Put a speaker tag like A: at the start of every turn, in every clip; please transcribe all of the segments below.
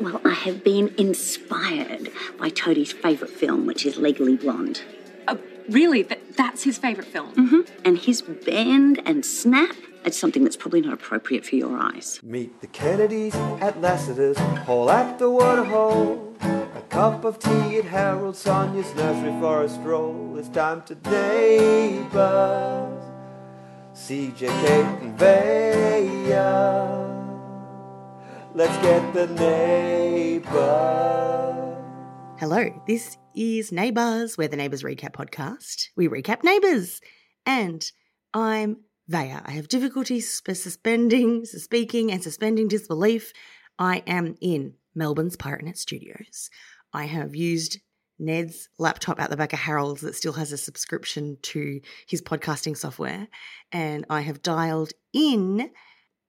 A: Well, I have been inspired by Toadie's favourite film, which is Legally Blonde.
B: Oh, really? Th- that's his favourite film?
A: Mm-hmm. And his bend and snap, it's something that's probably not appropriate for your eyes.
C: Meet the Kennedys at Lassiter's Hall at the Waterhole. A cup of tea at Harold Sonia's nursery for a stroll. It's time to neighbors. CJ, Kate, and Vaya. Let's get the neighbors.
D: Hello, this is Neighbours, we're the Neighbours Recap podcast. We recap Neighbours. And I'm Vaya. I have difficulties sp- suspending, speaking, and suspending disbelief. I am in Melbourne's PirateNet Studios. I have used Ned's laptop out the back of Harold's that still has a subscription to his podcasting software. And I have dialed in,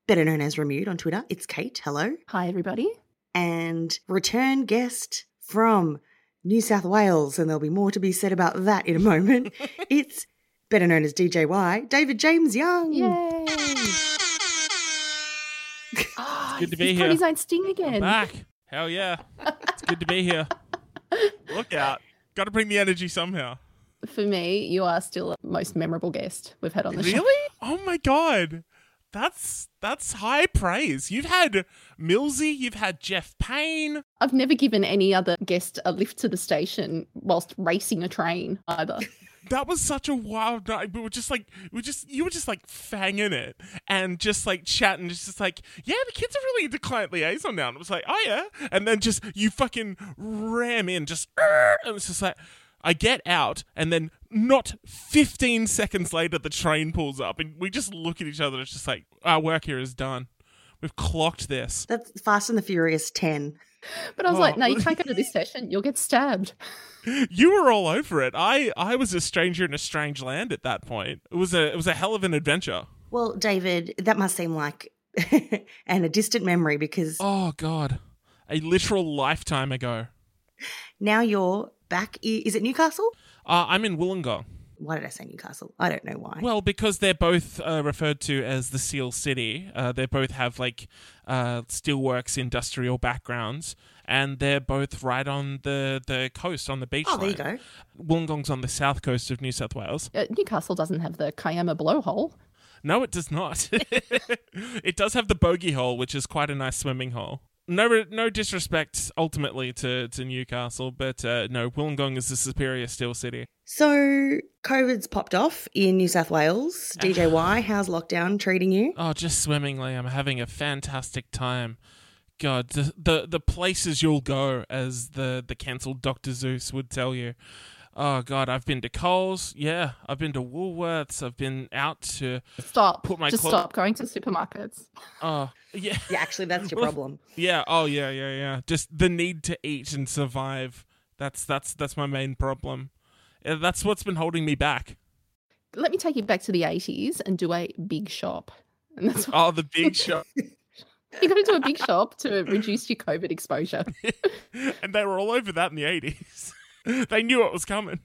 D: better known as Remude on Twitter. It's Kate. Hello.
E: Hi, everybody.
D: And return guest from New South Wales. And there'll be more to be said about that in a moment. it's better known as DJY, David James Young.
E: Yay! oh,
F: good to be
E: he's
F: here.
E: got his own sting again.
F: Back. Hell yeah. It's good to be here. Look out. Got to bring the energy somehow.
E: For me, you are still the most memorable guest we've had on the show.
F: Really? Oh my god. That's that's high praise. You've had Millsy, you've had Jeff Payne.
E: I've never given any other guest a lift to the station whilst racing a train either.
F: That was such a wild night. We were just like, we were just, you were just like fanging it and just like chatting, just, just like, yeah, the kids are really into Client Liaison now. And it was like, oh yeah. And then just, you fucking ram in, just, and it's just like, I get out, and then not 15 seconds later, the train pulls up, and we just look at each other. It's just like, our work here is done. We've clocked this.
D: That's Fast and the Furious 10.
E: But I was
F: Oh.
E: like, no, you oh. can't go to this session. You'll get stabbed.
F: You were all over it. I, I was a stranger in a strange land at that point. It was a, it was a hell of an adventure.
D: Well, David, that must seem like and a distant memory because
F: Oh god, a literal lifetime ago.
D: now you're back. Is it Newcastle?
F: Uh, I'm in Wollongong.
D: Why did I say Newcastle? I don't know why.
F: Well, because they're both uh, referred to as the Steel City. Uh, they both have like uh, steelworks industrial backgrounds, and they're both right on the, the coast on the beach.
D: oh, there you go.
F: Wollongong's on the south coast of New South Wales.
E: Uh, Newcastle doesn't have the Kiama blowhole.
F: No, it does not. it does have the bogey hole, which is quite a nice swimming hole. No, no disrespect ultimately to, to Newcastle, but uh, no, Wollongong is the superior steel city.
D: So, COVID's popped off in New South Wales. DJY, how's lockdown treating you?
F: Oh, just swimmingly. I'm having a fantastic time. God, the the, the places you'll go, as the, the cancelled Dr. Seuss would tell you. Oh, God, I've been to Coles. Yeah, I've been to Woolworths. I've been out to.
E: Stop.
F: Put my
E: Just
F: clo-
E: stop going to supermarkets.
F: Oh, yeah.
D: Yeah, actually, that's your
F: Well,
D: problem.
F: Yeah. Oh, yeah, yeah, yeah. Just the need to eat and survive. That's that's that's my main problem. Yeah, that's what's been holding me back.
E: Let me take you back to the 80s and do a big shop. And that's what
F: Oh, the big shop.
E: you got to do a big shop to reduce your COVID exposure.
F: and they were all over that in the 80s. they knew it was coming.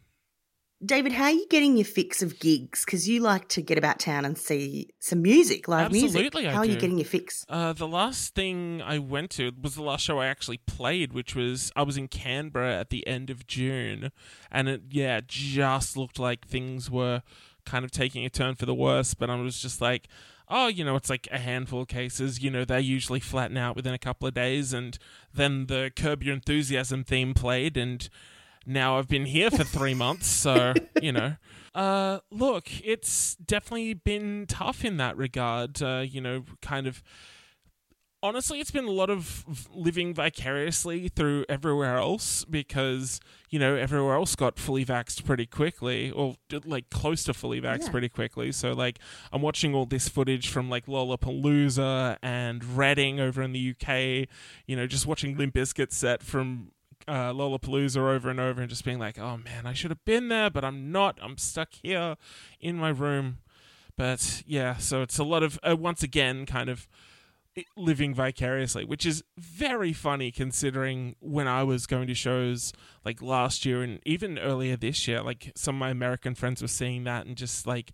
D: David, how are you getting your fix of gigs? Because you like to get about town and see some music, live music.
F: Absolutely, I
D: How are you getting your fix?
F: Uh, the last thing I went to was the last show I actually played, which was I was in Canberra at the end of June, and it yeah just looked like things were kind of taking a turn for the worse. But I was just like, oh, you know, it's like a handful of cases. You know, they usually flatten out within a couple of days, and then the Curb Your Enthusiasm theme played, and now I've been here for three months, so you know. Uh, look, it's definitely been tough in that regard. Uh, you know, kind of. Honestly, it's been a lot of living vicariously through everywhere else because you know everywhere else got fully vaxxed pretty quickly, or like close to fully vaxxed
D: Yeah.
F: pretty quickly. So like, I'm watching all this footage from like Lollapalooza and Reading over in the UK. You know, just watching Limp Bizkit set from uh, Lollapalooza over and over and just being like, oh man, I should have been there, but I'm not. I'm stuck here in my room. But yeah, so it's a lot of, uh, once again, kind of living vicariously, which is very funny considering when I was going to shows like last year and even earlier this year, like some of my American friends were seeing that and just like,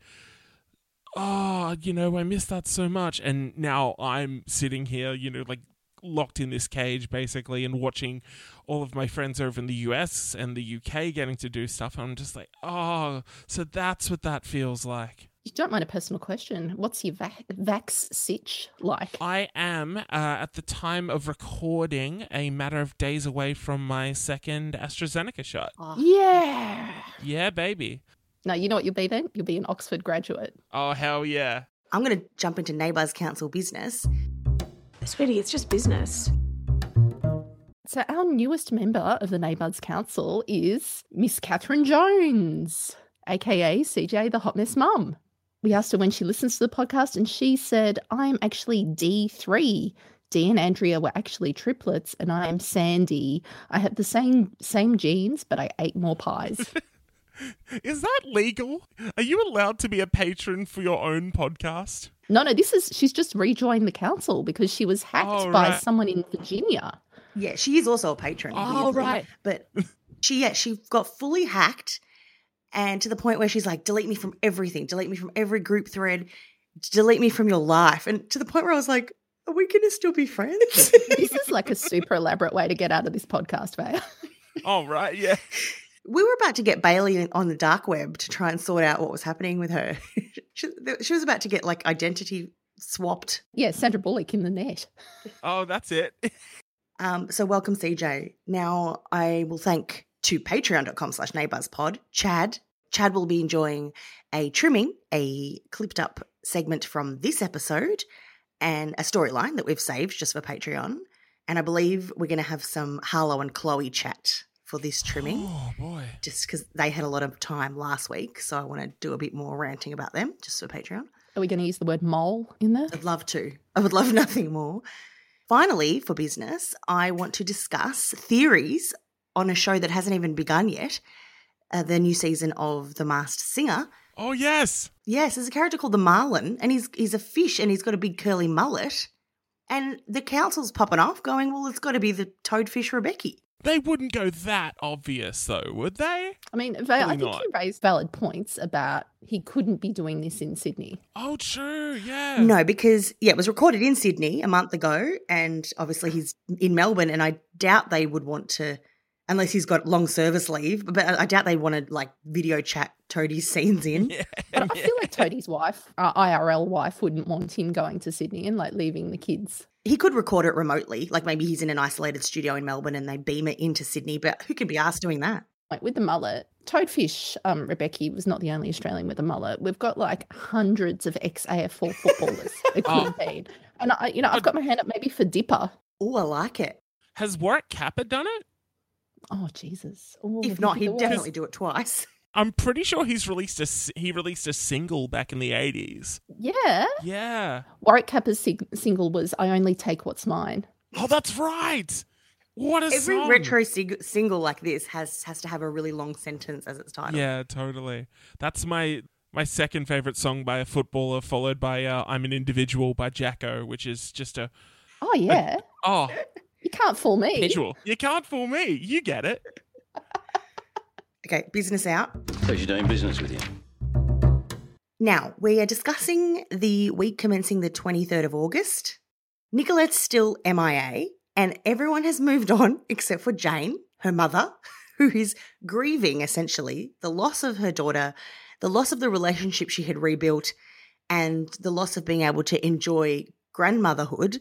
F: oh, you know, I miss that so much. And now I'm sitting here, you know, like locked in this cage basically and watching all of my friends over in the US and the UK getting to do stuff. And I'm just like, oh, so that's what that feels like.
E: You don't mind a personal question. What's your va- vax sitch like?
F: I am, uh, at the time of recording, a matter of days away from my second AstraZeneca shot.
E: Yeah.
F: Yeah, baby.
E: No, you know what you'll be then? You'll be an Oxford graduate.
F: Oh, hell yeah.
D: I'm going to jump into Neighbours Council business.
B: Sweetie, it's just business.
E: So our newest member of the Neighbours Council is Miss Catherine Jones, aka CJ the Hot Mess Mum. We asked her when she listens to the podcast, and she said, I'm actually D3. Dee and Andrea were actually triplets, and I'm Sandy. I have the same same genes, but I ate more pies.
F: Is that legal? Are you allowed to be a patron for your own podcast?
E: No, no, this is she's just rejoined the council because she was hacked
F: Oh,
E: by
F: right.
E: someone in Virginia.
D: Yeah, she is also a patron.
E: Oh,
D: weirdly.
E: right.
D: But she, yeah, she got fully hacked and to the point where she's like, delete me from everything, delete me from every group thread, delete me from your life. And to the point where I was like, are we going to still be friends?
E: This is like a super elaborate way to get out of this podcast, Vaya.
F: Oh, right, yeah.
D: we were about to get Bailey on the dark web to try and sort out what was happening with her. she, she was about to get like identity swapped.
E: Yeah, Sandra Bullock in the net.
F: Oh, that's it.
D: Um, so welcome, CJ. Now I will thank to patreon.com slash neighbourspod, Chad. Chad will be enjoying a trimming, a clipped up segment from this episode and a storyline that we've saved just for Patreon. And I believe we're going to have some Harlow and Chloe chat for this trimming.
F: Oh, boy.
D: just because they had a lot of time last week. So I want to do a bit more ranting about them just for Patreon.
E: Are we going to use the word mole in there?
D: I'd love to. I would love nothing more. Finally, for business, I want to discuss theories on a show that hasn't even begun yet. Uh, the new season of The Masked Singer.
F: Oh, yes.
D: Yes, there's a character called the Marlin, and he's he's a fish, and he's got a big curly mullet. And the council's popping off, going, "Well, it's got to be the toadfish Rebecchi."
F: They wouldn't go that obvious, though, would they?
E: I mean, Vaya, I think
F: not.
E: you raised valid points about he couldn't be doing this in Sydney.
F: Oh, true, yeah.
D: No, because yeah, it was recorded in Sydney a month ago, and obviously he's in Melbourne, and I doubt they would want to, unless he's got long service leave. But I I doubt they want to like video chat Toadie's scenes in.
F: Yeah.
E: But I feel like Toadie's wife, uh, IRL wife, wouldn't want him going to Sydney and like leaving the kids.
D: He could record it remotely, like maybe he's in an isolated studio in Melbourne and they beam it into Sydney. But who can be asked doing that?
E: Like with the mullet, Toadfish, um, Rebecchi was not the only Australian with a mullet. We've got like hundreds of ex AFL footballers. it could
F: Oh.
E: And I, you know, I've got my hand up maybe for Dipper.
D: Oh, I like it.
F: Has Warwick Capper done it?
E: Oh Jesus!
D: If not, he'd definitely do it twice.
F: I'm pretty sure he's released a he released a single back in the 80s.
E: Yeah.
F: Yeah.
E: Warwick Capper's sing- single was "I Only Take What's Mine."
F: Oh, that's right. What a
D: Every
F: song.
D: retro sig- single like this has has to have a really long sentence as its title.
F: Yeah, totally. That's my my second favorite song by a footballer, followed by uh, "I'm an Individual" by Jacko, which is just a
E: Oh yeah,
F: oh
E: you can't fool me.
F: visual. You can't fool me. You get it.
D: Okay, business out.
G: Pleasure doing business with you.
D: Now, we are discussing the week commencing the 23rd of August. Nicolette's still MIA, and everyone has moved on except for Jane, her mother, who is grieving essentially the loss of her daughter, the loss of the relationship she had rebuilt, and the loss of being able to enjoy grandmotherhood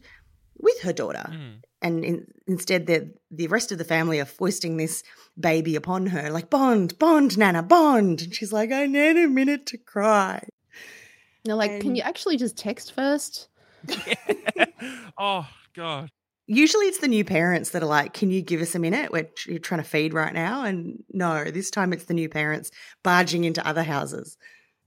D: with her daughter.
F: Mm.
D: And in, instead, the the rest of the family are foisting this baby upon her, like bond, bond, Nana, bond. And she's like, I need a minute to cry.
E: And they're like, "Can you actually just text first?
F: oh God.
D: Usually, it's the new parents that are like, "Can you give us a minute? We're you're trying to feed right now." And no, this time it's the new parents barging into other houses.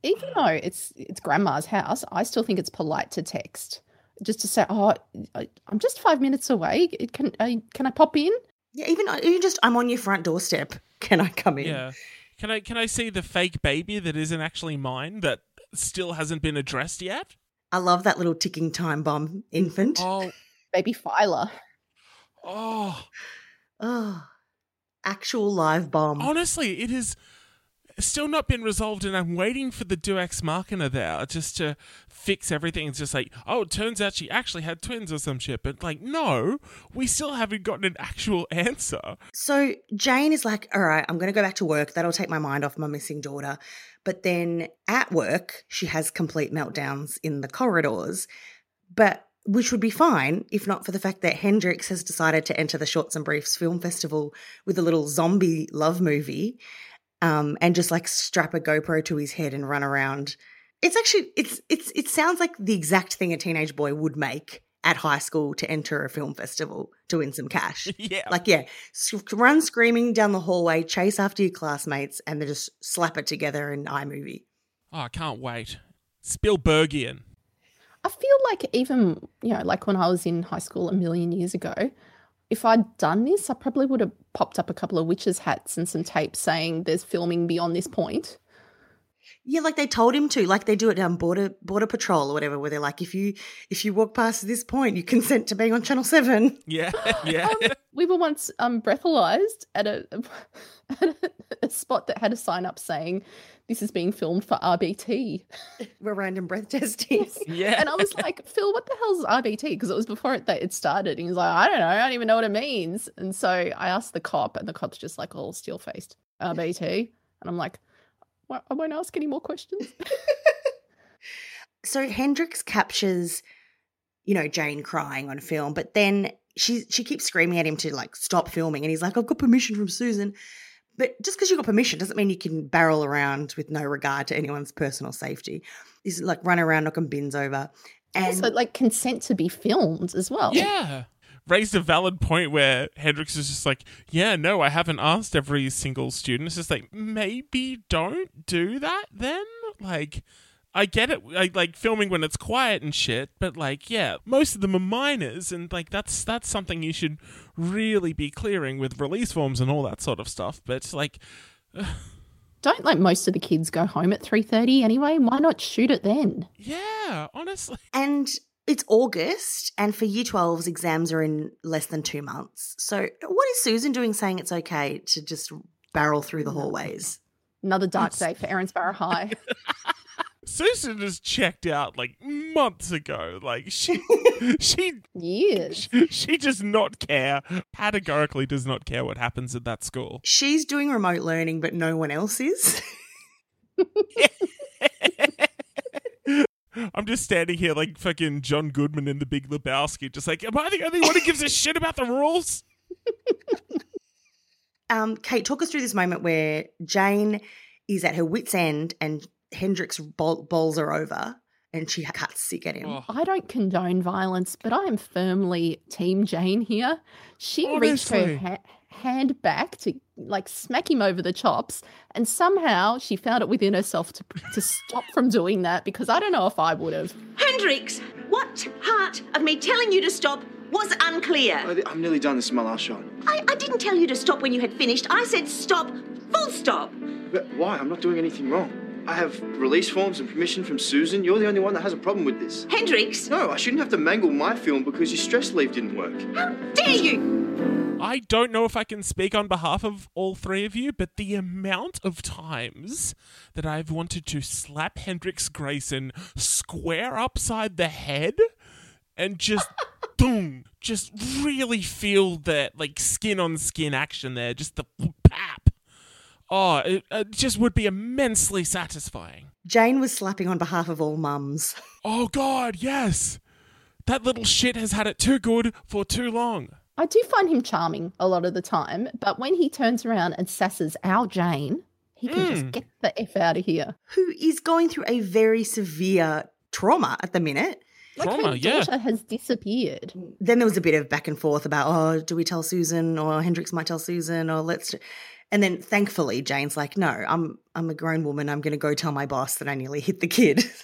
E: Even though it's it's grandma's house, I still think it's polite to text, just to say, "Oh, I- I'm just five minutes away. Can I can I pop in?"
D: Yeah, even uh, even just I'm on your front doorstep. Can I come in?
F: Yeah. Can I can I see the fake baby that isn't actually mine that still hasn't been addressed yet?
D: I love that little ticking time bomb infant.
F: Oh
E: Baby Filer.
F: oh.
D: Oh, actual live bomb.
F: Honestly, it is still not been resolved, and I'm waiting for the Deus ex Machina there just to fix everything. It's just like, oh, it turns out she actually had twins or some shit. But like, no, we still haven't gotten an actual answer.
D: So Jane is like, all right, I'm going to go back to work. That'll take my mind off my missing daughter. But then at work, she has complete meltdowns in the corridors. But which would be fine if not for the fact that Hendrix has decided to enter the Shorts and Briefs Film Festival with a little zombie love movie um, and just like strap a GoPro to his head and run around. It's actually it's it's it sounds like the exact thing a teenage boy would make at high school to enter a film festival to win some cash.
F: Yeah.
D: Like yeah, run screaming down the hallway, chase after your classmates, and then just slap it together in iMovie.
F: Oh, I can't wait. Spielbergian.
E: I feel like even, you know, like when I was in high school a million years ago, if I'd done this, I probably would have popped up a couple of witches' hats and some tape saying there's filming beyond this point.
D: Yeah, like they told him to, like they do it down border border patrol or whatever, where they're like, if you if you walk past this point, you consent to being on Channel Seven.
F: Yeah, yeah.
E: We were once um, breathalyzed at a, at a spot that had a sign up saying this is being filmed for RBT.
D: We're random breath testing.
F: yeah.
E: And I was like, Phil, what the hell's RBT? Because it was before it, that it started. And he was like, I don't know. I don't even know what it means. And so I asked the cop, and the cop's just like all steel faced, RBT. And I'm like, well, I won't ask any more questions.
D: so Hendrix captures, you know, Jane crying on film, but then she she keeps screaming at him to like stop filming, and he's like, "I've got permission from Susan." But just because you got permission doesn't mean you can barrel around with no regard to anyone's personal safety. He's like run around knocking bins over, and
E: also, like, consent to be filmed as well.
F: Yeah. Raised a valid point where Hendrix is just like, yeah, no, I haven't asked every single student. It's just like, maybe don't do that then? Like, I get it, like, like filming when it's quiet and shit, but like, yeah, most of them are minors, and like that's that's something you should really be clearing with release forms and all that sort of stuff. But like,
E: Don't like most of the kids go home at 3.30 anyway? Why not shoot it then?
F: yeah, honestly,
D: and it's August, and for Year 12s, exams are in less than two months. So, what is Susan doing saying it's okay to just barrel through the hallways?
E: Another dark day for Erinsborough High.
F: Susan has checked out like months ago. Like she, she
E: Years.
F: she does not care. Categorically does not care what happens at that school.
D: She's doing remote learning, but no one else is.
F: I'm just standing here like fucking John Goodman in The Big Lebowski, just like, am I the only one who gives a shit about the rules?
D: Um, Kate, talk us through this moment where Jane is at her wits' end and Hendrix bowl- bowls her over and she cuts sick at him.
F: Oh,
E: I don't condone violence, but I am firmly Team Jane here. She reached
F: Honestly.
E: her ha- hand back to like smack him over the chops, and somehow she found it within herself to to stop from doing that because I don't know if I would have.
A: Hendrix, what part of me telling you to stop was unclear?
G: I- I'm nearly done. This is my last shot.
A: I, I didn't tell you to stop when you had finished. I said stop, full stop.
G: But why? I'm not doing anything wrong. I have release forms and permission from Susan. You're the only one that has a problem with this.
A: Hendrix,
G: No, I shouldn't have to mangle my film because your stress leave didn't work.
A: how dare you? Mm.
F: I don't know if I can speak on behalf of all three of you, but the amount of times that I've wanted to slap Hendrix Greyson square upside the head and just boom, just really feel that like skin on skin action there, just the pap. Oh, it, it just would be immensely satisfying.
D: Jane was slapping on behalf of all mums.
F: Oh God, yes. That little shit has had it too good for too long.
E: I do find him charming a lot of the time, but when he turns around and sasses our Jane, he can just get the f out of here.
D: who is going through a very severe trauma at the minute.
E: Like
F: Trauma,
E: her
F: yeah.
E: daughter has disappeared.
D: Then there was a bit of back and forth about, oh, do we tell Susan or Hendrix might tell Susan or let's. And then thankfully Jane's like, no, I'm I'm a grown woman. I'm going to go tell my boss that I nearly hit the kid.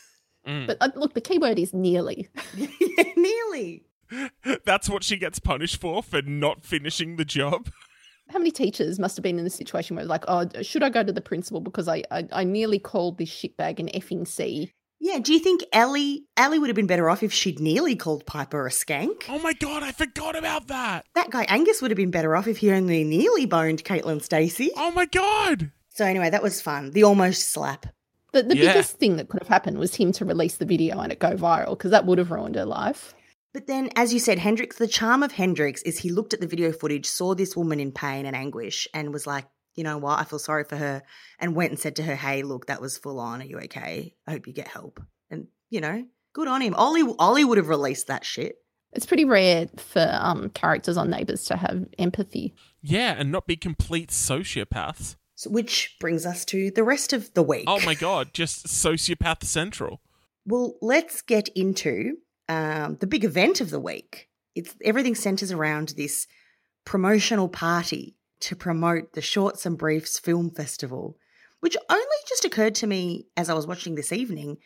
E: But uh, look, the key word is nearly.
D: yeah, nearly.
F: That's what she gets punished for for not finishing the job.
E: How many teachers must have been in the situation where like, oh, should I go to the principal because I I, I nearly called this shitbag an effing C.
D: Yeah, do you think Ellie Ellie would have been better off if she'd nearly called Piper a skank?
F: Oh my god, I forgot about that.
D: That guy Angus would have been better off if he only nearly boned Caitlin Stasey.
F: Oh my god.
D: So anyway, that was fun. The almost slap.
E: The, the
F: Yeah.
E: biggest thing that could have happened was him to release the video and it go viral because that would have ruined her life.
D: But then, as you said, Hendrix, the charm of Hendrix is he looked at the video footage, saw this woman in pain and anguish, and was like, you know what, I feel sorry for her, and went and said to her, hey, look, that was full on. Are you okay? I hope you get help. And, you know, good on him. Ollie, Ollie would have released that shit.
E: It's pretty rare for um, characters on Neighbours to have empathy.
F: Yeah, and not be complete sociopaths.
D: So, which brings us to the rest of the week.
F: Oh my god, just sociopath central.
D: Well, let's get into um, the big event of the week. It's everything centers around this promotional party to promote the Shorts and Briefs Film Festival, which only just occurred to me as I was watching this evening.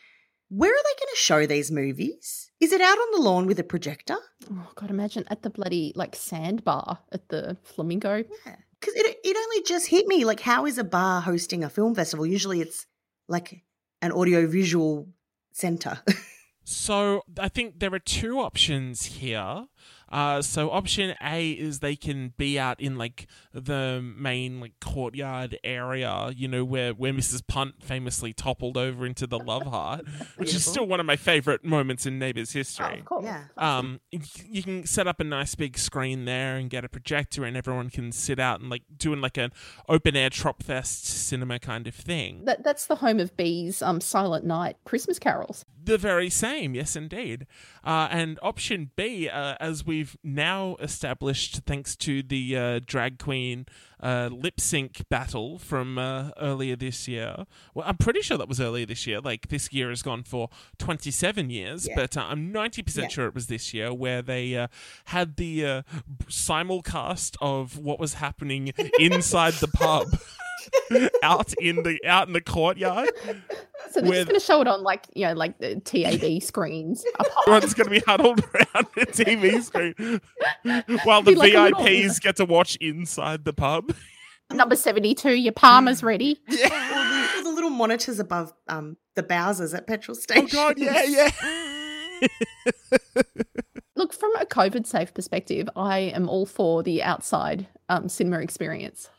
D: Where are they going to show these movies? Is it out on the lawn with a projector?
E: Oh God, imagine at the bloody like sandbar at the Flamingo.
D: Yeah, because it, it only just hit me. Like, how is a bar hosting a film festival? Usually it's like an audiovisual center.
F: So I think there are two options here. Uh, so option A is they can be out in like the main like courtyard area, you know, where where Mrs. Punt famously toppled over into the love heart, which is still one of my favorite moments in Neighbours history.
E: course.
D: yeah.
F: Um, y- you can set up a nice big screen there and get a projector, and everyone can sit out and like doing like an open air Tropfest cinema kind of thing.
E: That that's the home of Bea's um Silent Night Christmas carols.
F: The very same, yes, indeed. Uh, and option B, uh, as we've now established, thanks to the uh, drag queen uh, lip sync battle from uh, earlier this year. Well, I'm pretty sure that was earlier this year. Like this year has gone for 27 years,
D: Yeah.
F: but uh, I'm 90%
D: Yeah.
F: sure it was this year where they uh, had the uh, simulcast of what was happening inside the pub. out in the out in the courtyard
E: So they're
F: With-
E: just going to show it on like you know like the TAB screens.
F: Everyone's going to be huddled around the TV screen while the
E: like a little-
F: VIPs get to watch inside the pub.
E: Number seventy two, your parma's ready.
D: All the, all the little monitors above um, the Bowsers at petrol stations.
F: Oh god, yeah, yeah.
E: Look, from a COVID safe perspective, I am all for the outside um, cinema experience.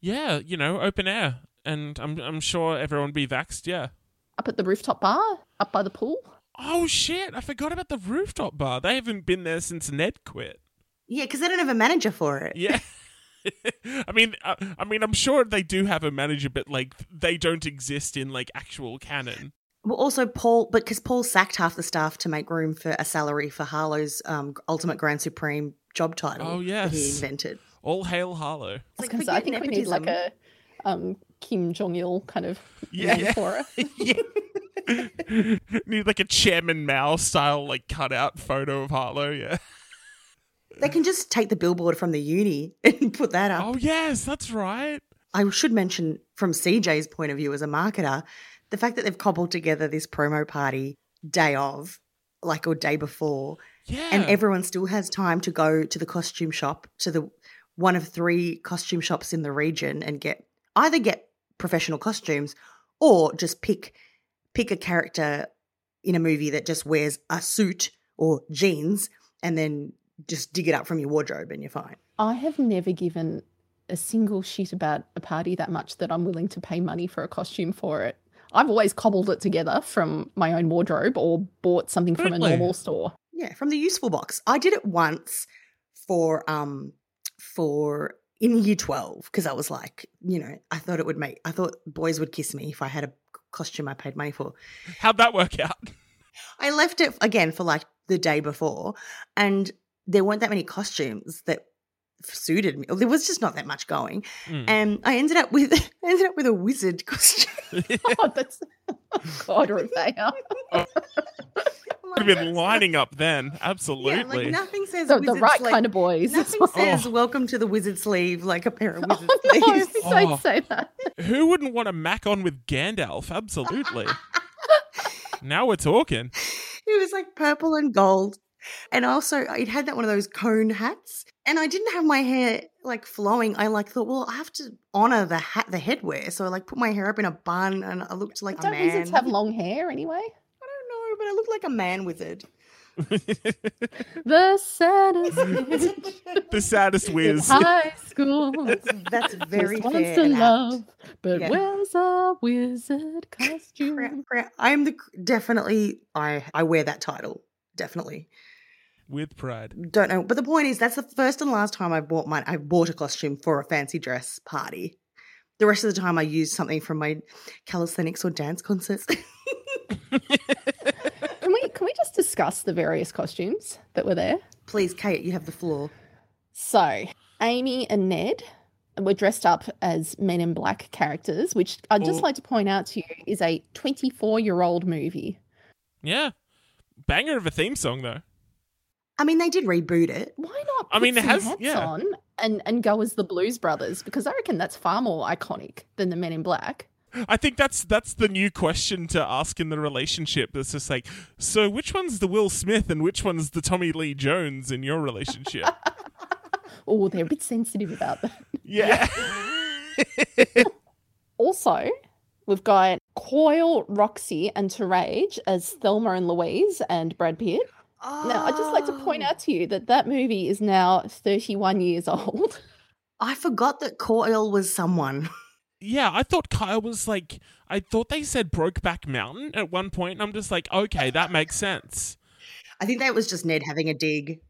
F: Yeah, you know, open air, and I'm I'm sure everyone will be vaxxed. Yeah.
E: Up at the rooftop bar, up by the pool.
F: Oh shit! I forgot about the rooftop bar. They haven't been there since Ned quit.
D: Yeah, because they don't have a manager for it.
F: Yeah. I mean, uh, I mean, I'm sure they do have a manager, but like they don't exist in like actual canon.
D: Well, also Paul, but because Paul sacked half the staff to make room for a salary for Harlow's um, Ultimate Grand Supreme job title.
F: Oh,
D: that he
F: yes.
D: invented.
F: All hail Harlow.
E: I
D: like,
E: gonna say, I
D: forget
E: think we need like a um, Kim Jong Il kind of
F: Yeah, yeah.
E: for it.
F: yeah. Need like a Chairman Mao style like cutout photo of Harlow. Yeah.
D: They can just take the billboard from the uni and put that up.
F: Oh yes, that's right.
D: I should mention from CJ's point of view as a marketer, the fact that they've cobbled together this promo party day of, like or day before,
F: Yeah.
D: and everyone still has time to go to the costume shop to the one of three costume shops in the region and get either get professional costumes or just pick pick a character in a movie that just wears a suit or jeans and then just dig it up from your wardrobe and you're fine.
E: I have never given a single shit about a party that much that I'm willing to pay money for a costume for it. I've always cobbled it together from my own wardrobe or bought something from a normal store.
D: Yeah, from the useful box. I did it once for um for in year 12 because I was like, you know, I thought it would make I thought boys would kiss me if I had a costume I paid money for.
F: How'd that work out?
D: I left it again for like the day before and there weren't that many costumes that suited me. There was just not that much going.
F: Mm.
D: And I ended up with I ended up with a wizard costume.
E: oh, that's God, Rebecca.
F: Would have been lining up then.
D: Yeah,
F: Absolutely.
D: like nothing says
E: The, the right
D: sleeve-
E: kind of boys.
D: Nothing says welcome to the wizard sleeve like a pair of
E: Oh,
D: wizard
E: no,
D: sleeves.
E: don't
F: Oh.
E: say that.
F: Who wouldn't want to mac on with Gandalf? Absolutely. now we're talking.
D: It was like purple and gold. And also, it had that one of those cone hats. And I didn't have my hair like flowing. I like thought, well, I have to honor the hat, the headwear. So I like put my hair up in a bun, and I looked like a
E: Don't
D: man.
E: wizards have long hair anyway?
D: I don't but I looked like a man wizard.
E: The saddest bitch
F: the saddest
E: in high school.
D: That's very
E: Just wants
D: fair.
E: to love, but
D: Yeah.
E: wears a wizard
D: Crap,
E: costume.
D: crap. I'm the definitely I I wear that title definitely.
F: With pride.
D: Don't know, but the point is that's the first and last time I bought my I bought a costume for a fancy dress party. The rest of the time I used something from my calisthenics or dance concerts.
E: Can we just discuss the various costumes that were there?
D: Please, Kate, you have the floor.
E: So, Amy and Ned were dressed up as Men in Black characters, which I'd just
F: Oh.
E: like to point out to you is a 24 year old movie.
F: Yeah. Banger of a theme song though.
D: I mean, they did reboot it.
E: Why not?
F: I mean, it
E: some
F: has-
E: hats
F: yeah.
E: on and and go as the Blues Brothers because I reckon that's far more iconic than the Men in Black.
F: I think that's that's the new question to ask in the relationship. It's just like, so which one's the Will Smith and which one's the Tommy Lee Jones in your relationship?
E: Oh, they're a bit sensitive about that.
F: yeah.
E: Also, we've got Coyle, Roxy, and Terage as Thelma and Louise and Brad Pitt. Now, I'd just like to point
D: Oh.
E: out to you that that movie is now 31 years old.
D: I forgot that Coyle was someone.
F: yeah, I thought Kyle was like I thought they said Brokeback Mountain at one point, and I'm just like, okay, that makes sense.
D: I think that was just Ned having a dig.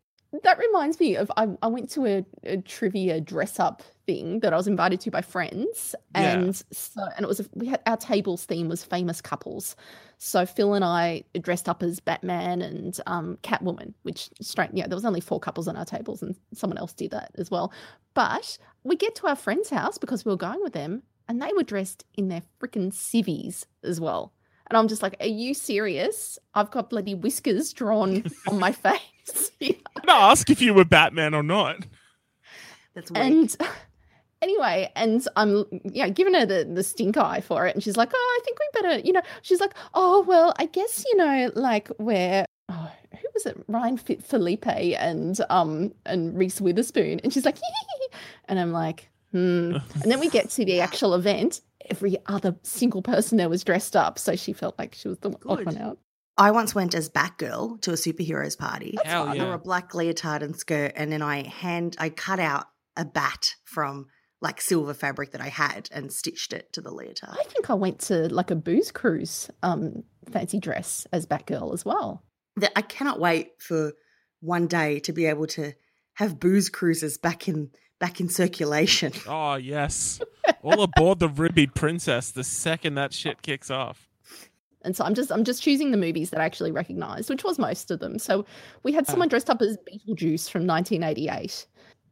E: That reminds me of I, I went to a, a trivia dress up thing that I was invited to by friends,
F: Yeah.
E: and so and it was we had our tables theme was famous couples. So Phil and I dressed up as Batman and um, Catwoman, which straight yeah there was only four couples on our tables, and someone else did that as well. But we get to our friend's house because we were going with them, and they were dressed in their freaking civvies as well. And I'm just like, are you serious? I've got bloody whiskers drawn on my face.
F: I'm gonna ask if you were Batman or not.
D: That's weak.
E: and anyway, and I'm yeah giving her the the stink eye for it, and she's like, oh, I think we better, you know, she's like, oh well, I guess you know, like where. Oh, who was it? Ryan Fit Phillippe and um and Reese Witherspoon, and she's like, and I'm like, hmm. And then we get to the actual event. Every other single person there was dressed up, so she felt like she was the odd one out.
D: I once went as Batgirl to a superheroes party.
F: Hell
D: I wore a black leotard and skirt, and then I hand I cut out a bat from like silver fabric that I had and stitched it to the leotard.
E: I think I went to like a booze cruise um fancy dress as Batgirl as well.
D: That I cannot wait for one day to be able to have booze cruises back in back in circulation.
F: Oh yes. All aboard the Ruby Princess the second that shit kicks off.
E: And so I'm just I'm just choosing the movies that I actually recognized, which was most of them. So we had ah. someone dressed up as Beetlejuice from 1988.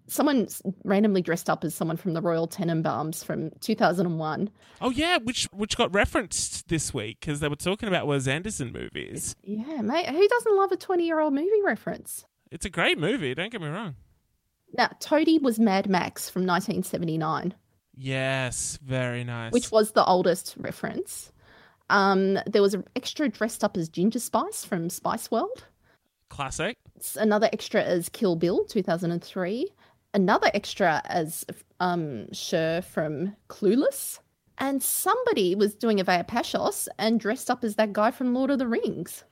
E: Someone randomly dressed up as someone from the Royal Tenenbaums from 2001.
F: Oh yeah, which which got referenced this week because they were talking about Wes Anderson movies.
E: Yeah, mate, who doesn't love a 20 year old movie reference?
F: It's a great movie. Don't get me wrong.
E: Now, Toadie was Mad Max from 1979.
F: Yes, very nice.
E: which was the oldest reference. Um, there was an extra dressed up as Ginger Spice from Spice World.
F: classic?
E: Another extra as Kill Bill, 2003. Another extra as um, Cher from Clueless. And somebody was doing a Vaya Pashos and dressed up as that guy from Lord of the Rings.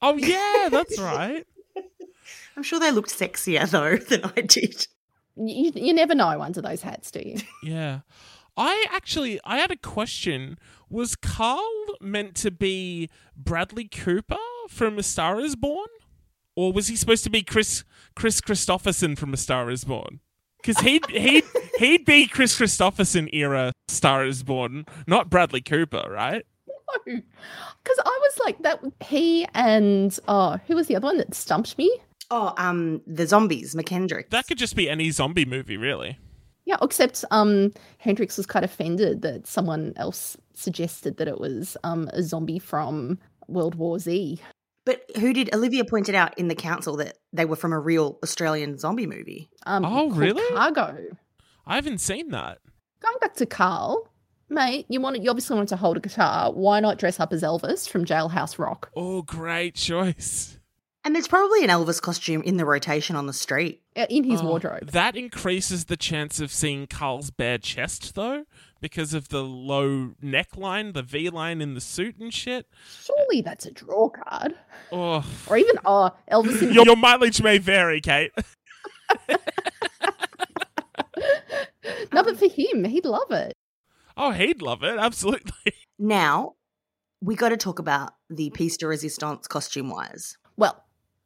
F: Oh yeah, that's right.
D: I'm sure they looked sexier though than I did.
E: You, you never know under those hats, do you?
F: Yeah. I actually I had a question. Was Carl meant to be Bradley Cooper from A Star Is Born? Or was he supposed to be Chris Kris Kristofferson from A Star Is Born? Because he'd he'd he'd be Kris Kristofferson era Star Is Born, not Bradley Cooper, right?
E: No, because I was like, that he and, oh, who was the other one that stumped me?
D: Oh, um, the zombies, McKendrick.
F: That could just be any zombie movie, really.
E: Yeah, except um, Hendrix was quite offended that someone else suggested that it was um, a zombie from World War Z.
D: But who did Olivia pointed out in the council that they were from a real Australian zombie movie?
E: Um,
F: Oh,
E: called
F: really?
E: Cargo.
F: I haven't seen that.
E: Going back to Carl, mate, you wanted, you obviously wanted to hold a guitar. Why not dress up as Elvis from Jailhouse Rock?
F: Oh, great choice.
D: And there's probably an Elvis costume in the rotation on the street.
E: Uh, in his
F: Oh,
E: wardrobe.
F: That increases the chance of seeing Carl's bare chest, though, because of the low neckline, the V line in the suit and shit.
E: Surely that's a draw card.
F: Oh,
E: Or even, oh, Elvis in
F: your, your mileage may vary, Kate.
E: No, but for him, he'd love it.
F: Oh, he'd love it, absolutely.
D: Now, we got to talk about the piece de resistance costume wise.
E: Well,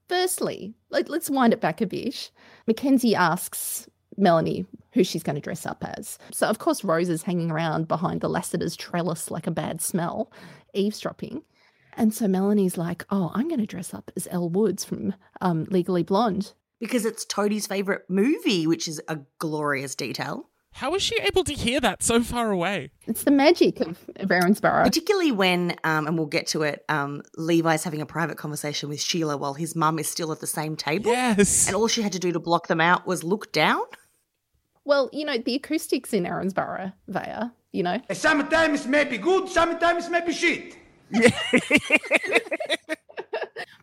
E: firstly, let, let's wind it back a bit. Mackenzie asks Melanie who she's going to dress up as. So, of course, Rose is hanging around behind the Lassiter's trellis like a bad smell, eavesdropping. And so Melanie's like, oh, I'm going to dress up as Elle Woods from um, Legally Blonde.
D: Because it's Toadie's favourite movie, which is a glorious detail.
F: How is she able to hear that so far away?
E: It's the magic of, of Erinsborough.
D: Particularly when, um, and we'll get to it, um, Levi's having a private conversation with Sheila while his mum is still at the same table.
F: Yes.
D: And all she had to do to block them out was look down.
E: Well, you know, the acoustics in Erinsborough, Vaya, you know,
H: Sometimes it may be good, sometimes it may be shit.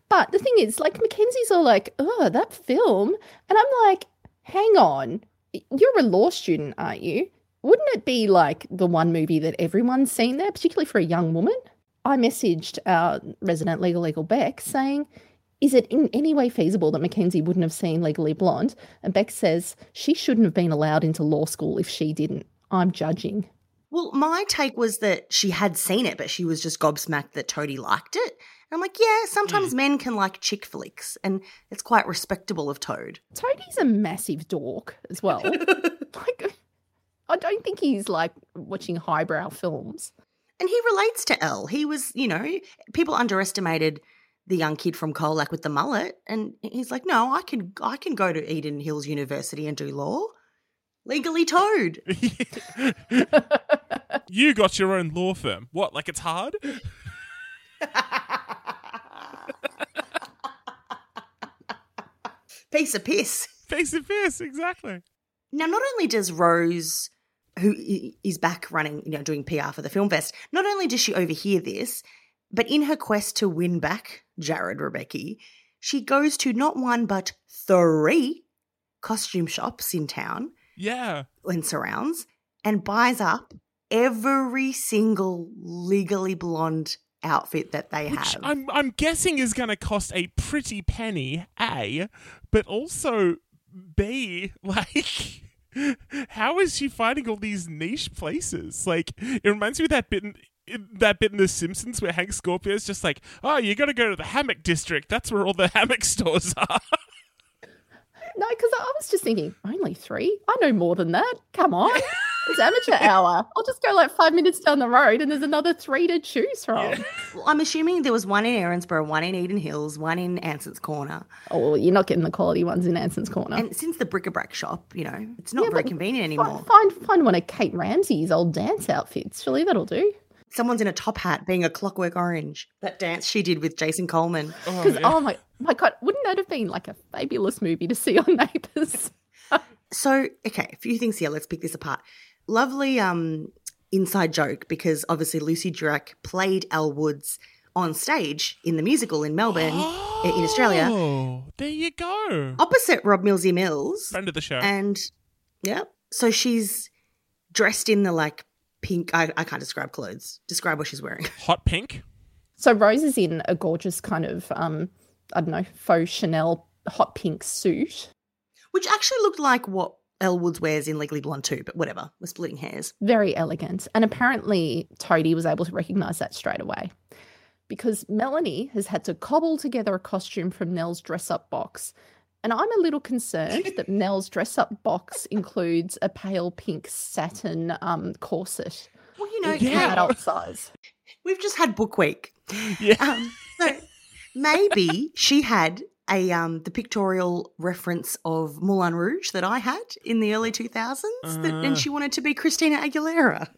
E: But the thing is, like, Mackenzie's all like, oh, that film. And I'm like, hang on. You're a law student, aren't you? Wouldn't it be like the one movie that everyone's seen there, particularly for a young woman? I messaged our resident legal legal Beck saying, is it in any way feasible that Mackenzie wouldn't have seen Legally Blonde? And Beck says she shouldn't have been allowed into law school if she didn't. I'm judging.
D: Well, my take was that she had seen it, but she was just gobsmacked that Toadie liked it. And I'm like, yeah, sometimes mm. men can like chick flicks, and it's quite respectable of Toad.
E: Toadie's a massive dork as well. like, I don't think he's like watching highbrow films.
D: And he relates to Elle. He was, you know, people underestimated the young kid from Colac with the mullet, and he's like, no, I can, I can go to Eden Hills University and do law. Legally Toad.
F: you got your own law firm. What, like it's hard?
D: Piece of piss.
F: Face of face, exactly.
D: Now, not only does Rose, who is back running, you know, doing PR for the film fest, not only does she overhear this, but in her quest to win back Jarrod Rebecchi, she goes to not one but three costume shops in town
F: Yeah.
D: and surrounds and buys up every single legally blonde outfit that they
F: Which
D: have.
F: I'm I'm guessing is going to cost a pretty penny, A, but also B, like how is she finding all these niche places? Like it reminds me of that bit in, in that bit in The Simpsons where Hank Scorpio is just like, "Oh, you got to go to the hammock district. That's where all the hammock stores are."
E: No, because I was just thinking, only three? I know more than that. Come on. It's amateur hour. I'll just go like five minutes down the road and there's another three to choose from.
D: Well, I'm assuming there was one in Erinsborough, one in Eden Hills, one in Anson's Corner.
E: Oh, well, you're not getting the quality ones in Anson's Corner.
D: And since the bric-a-brac shop, you know, it's not
E: Yeah,
D: very convenient anymore.
E: Find, find one of Kate Ramsay's old dance outfits. Surely that'll do.
D: Someone's in a top hat being a clockwork orange. That dance she did with Jason Coleman.
F: Oh,
E: Because,
F: yeah.
E: oh my, my God, wouldn't that have been like a fabulous movie to see on Neighbours?
D: So, okay, a few things here. Let's pick this apart. Lovely um inside joke because obviously Lucy Durack played Elle Woods on stage in the musical in Melbourne, i- in Australia,
F: Oh, there you go.
D: opposite Rob Millsy Mills.
F: Friend of the show.
D: And yeah, so she's dressed in the like pink. I, I can't describe clothes. Describe what she's wearing.
F: Hot pink.
E: So Rose is in a gorgeous kind of, um, I don't know, faux Chanel hot pink suit.
D: Which actually looked like what Elle Woods wears in Legally Blonde too, but whatever. We're splitting hairs.
E: very elegant. And apparently, Toadie was able to recognize that straight away because Melanie has had to cobble together a costume from Nell's dress up box. And I'm a little concerned that Nell's dress up box includes a pale pink satin um, corset,
D: Well, you know,
F: Yeah.
E: adult size.
D: we've just had book week.
F: Yeah.
D: Um, so maybe she had a um the pictorial reference of Moulin Rouge that I had in the early 2000s, that,
F: Uh.
D: and she wanted to be Christina Aguilera.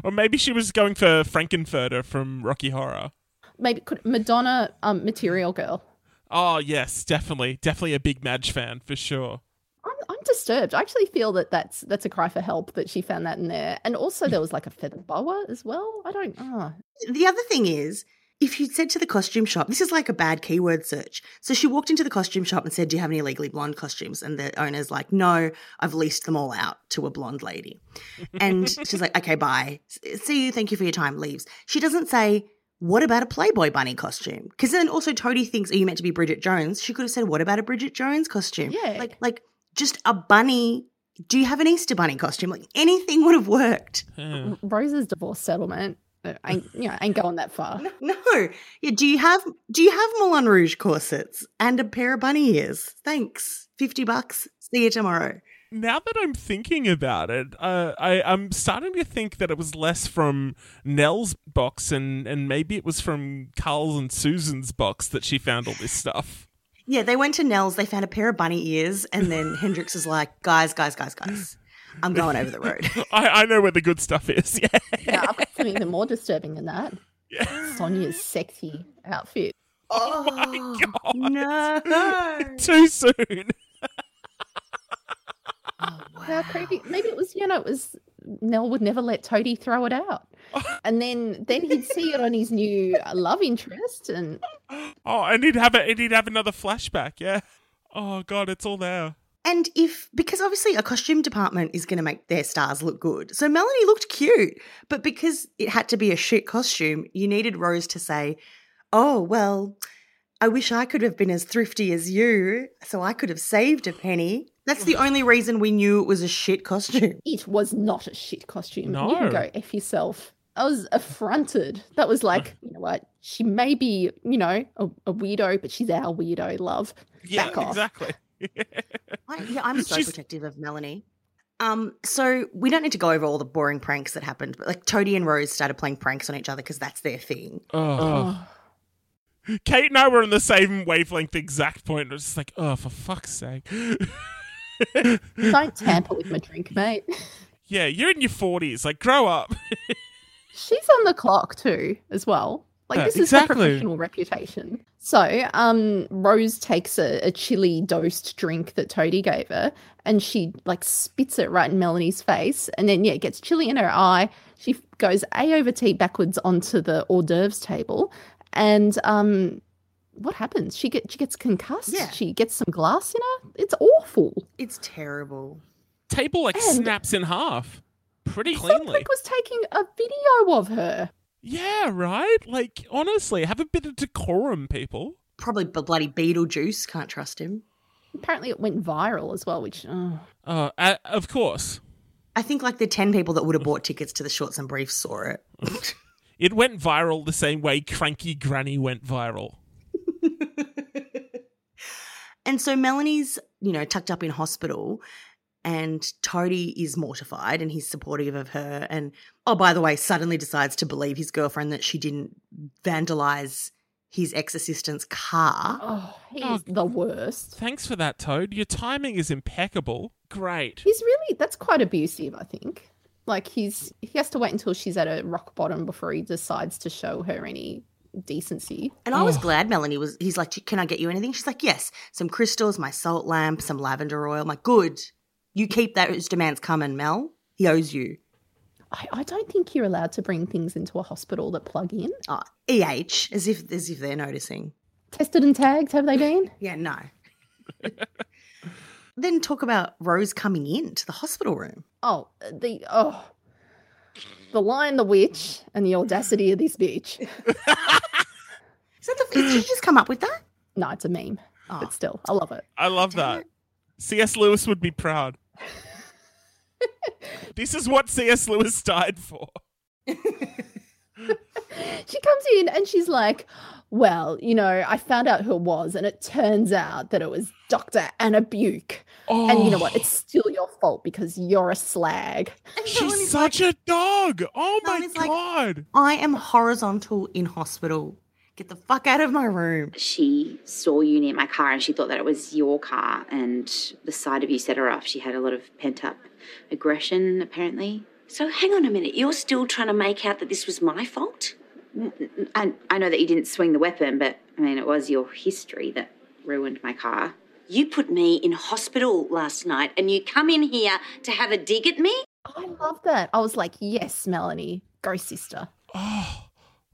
F: or maybe she was going for Frank-N-Furter from Rocky Horror.
E: Maybe could Madonna um, Material Girl.
F: Oh yes, definitely, definitely a big Madge fan for sure.
E: I'm, I'm disturbed. I actually feel that that's that's a cry for help that she found that in there, and also there was like a feather boa as well. I don't. Oh,
D: The other thing is, if you'd said to the costume shop, this is like a bad keyword search. So she walked into the costume shop and said, Do you have any legally blonde costumes? And the owner's like, No, I've leased them all out to a blonde lady. And she's like, Okay, bye. See you. Thank you for your time. Leaves. She doesn't say, What about a Playboy bunny costume? Because then also Toadie thinks, Are you meant to be Bridget Jones? She could have said, What about a Bridget Jones costume?
E: Yeah.
D: Like, like just a bunny. Do you have an Easter bunny costume? Like anything would have worked.
F: Yeah.
E: Rose's divorce settlement uh, ain't, you know, ain't going that far.
D: No. Yeah, do you have do you have Moulin Rouge corsets and a pair of bunny ears? Thanks. 50 bucks. See you tomorrow.
F: Now that I'm thinking about it, uh, I, I'm starting to think that it was less from Nell's box and, and maybe it was from Carl's and Susan's box that she found all this stuff.
D: Yeah, they went to Nell's, they found a pair of bunny ears, and then Hendrix is like, guys, guys, guys, guys. I'm going over the road.
F: I, I know where the good stuff is. Yeah.
E: Now, I've got something even more disturbing than that.
F: yeah.
E: Sonia's sexy outfit.
D: oh
F: my God.
D: No.
F: Too soon.
D: Oh,
E: How creepy. Maybe it was, you know, it was Nell would never let Toadie throw it out. And then then he'd see it on his new uh, love interest and
F: Oh, and he'd have it. And he'd have another flashback. Yeah. Oh God, it's all there.
D: And if, because obviously a costume department is going to make their stars look good. So Melanie looked cute, but because it had to be a shit costume, you needed Rose to say, oh, well, I wish I could have been as thrifty as you, so I could have saved a penny. That's the only reason we knew it was a shit costume.
E: it was not a shit costume.
F: No.
E: You can go F yourself. I was affronted. That was like, you know what? She may be, you know, a, a weirdo, but she's our weirdo, love.
F: Yeah,
E: Back off.
F: exactly.
D: I, yeah, I'm so
F: She's-
D: protective of Melanie. Um, so we don't need to go over all the boring pranks that happened, but like Toadie and Rose started playing pranks on each other because that's their thing.
F: Oh. Kate and I were on the same wavelength exact point. It was just like, oh, for fuck's sake.
E: Don't tamper with my drink, mate.
F: yeah, you're in your 40s. Like, grow up.
E: She's on the clock too, as well. Like
F: Yeah,
E: this is her professional reputation. So, um, Rose takes a, a chili dosed drink that Toadie gave her, and she like spits it right in Melanie's face, and then yeah, it gets chili in her eye. She goes a over T backwards onto the hors d'oeuvres table, and um, what happens? She get she gets concussed.
D: Yeah.
E: She gets some glass in her. It's awful.
D: It's terrible.
F: Table, like,
E: And-
F: snaps in half pretty
E: Some
F: cleanly.
E: prick was taking a video of her.
F: Yeah, right? Like, honestly, have a bit of decorum, people.
D: Probably b- bloody Beetlejuice. Can't trust him.
E: Apparently, it went viral as well, which. Oh.
F: Uh, uh, of course.
D: I think like the 10 people that would have bought tickets to the shorts and briefs saw it.
F: It went viral the same way Cranky Granny went viral.
D: and so Melanie's, you know, tucked up in hospital and Toadie is mortified and he's supportive of her. And oh, by the way, suddenly decides to believe his girlfriend that she didn't vandalize his ex assistant's car.
E: Oh, he's
F: Oh.
E: the worst.
F: Thanks for that, Toad. Your timing is impeccable. Great.
E: He's really that's quite abusive, I think. Like he's he has to wait until she's at a rock bottom before he decides to show her any decency.
D: And I was glad Melanie was, he's like, Can I get you anything? She's like, Yes, some crystals, my salt lamp, some lavender oil. I'm like, Good. You keep those demands coming, Mel. He owes you.
E: I, I don't think you're allowed to bring things into a hospital that plug in.
D: Oh, EH, as if as if they're noticing.
E: Tested and tagged, have they been?
D: Yeah, no. then talk about Rose coming into the hospital room.
E: Oh, the oh the lion, the witch, and the audacity of this bitch.
D: Is that the? Did you just come up with that?
E: No, it's a meme.
D: Oh.
E: But still, I love it.
F: I love that. C.S. Lewis would be proud. This is what C.S. Lewis died for.
E: she comes in and she's like, Well, you know, I found out who it was, and it turns out that it was Dr. Anna Buke.
F: Oh,
E: And you know what? It's oh. still your fault because you're a slag.
F: She's such
D: like,
F: a dog. Oh my
D: Melanie's like-
F: god.
D: I am horizontal in hospital. Get the fuck out of my room.
A: She saw you near my car and she thought that it was your car, and the sight of you set her off. She had a lot of pent up aggression, apparently.
I: So hang on a minute, you're still trying to make out that this was my fault?
A: I, I know that you didn't swing the weapon, but I mean, it was your history that ruined my car.
I: You put me in hospital last night and you come in here to have a dig at me?
E: I love that. I was like, Yes, Melanie, go sister.
F: Oh,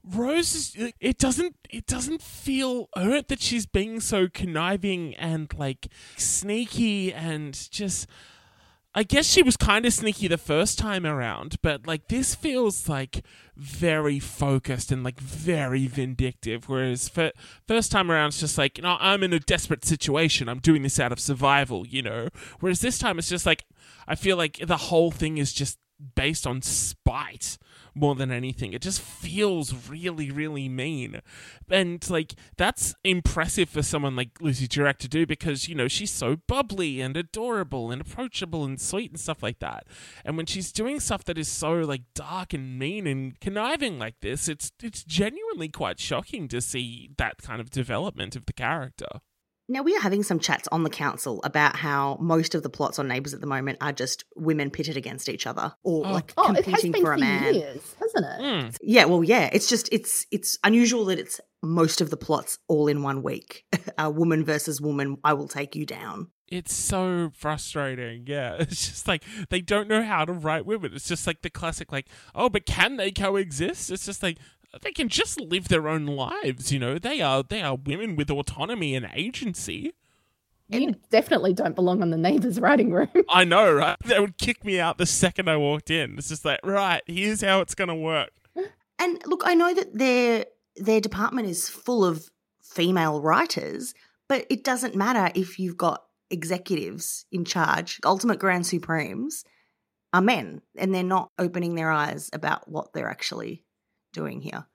F: Rose is it doesn't it doesn't feel hurt that she's being so conniving and like sneaky and just I guess she was kind of sneaky the first time around, but like this feels like very focused and like very vindictive. Whereas for first time around, it's just like, no, I'm in a desperate situation. I'm doing this out of survival, you know. Whereas this time, it's just like I feel like the whole thing is just based on spite more than anything. It just feels really, really mean. And like that's impressive for someone like Lucy Durack to do because, you know, she's so bubbly and adorable and approachable and sweet and stuff like that. And when she's doing stuff that is so like dark and mean and conniving like this, it's it's genuinely quite shocking to see that kind of development of the character.
D: Now, we are having some chats on the council about how most of the plots on Neighbours at the moment are just women pitted against each other or
F: Oh.
D: like
E: Oh, it has
D: competing
E: been
D: for
E: for
D: a man.
E: years, hasn't it?
F: Mm.
D: Yeah, well, yeah. It's just it's it's unusual that it's most of the plots all in one week. a woman versus woman. I will take you down.
F: It's so frustrating. Yeah. It's just like they don't know how to write women. It's just like the classic, like, oh, but can they coexist? It's just like they can just live their own lives, you know. They are they are women with autonomy and agency.
E: You definitely don't belong on the neighbor's writing room.
F: I know, right? They would kick me out the second I walked in. It's just like, right, here's how it's gonna work.
D: And look, I know that their their department is full of female writers, but it doesn't matter if you've got executives in charge. Ultimate Grand Supremes are men, and they're not opening their eyes about what they're actually doing here.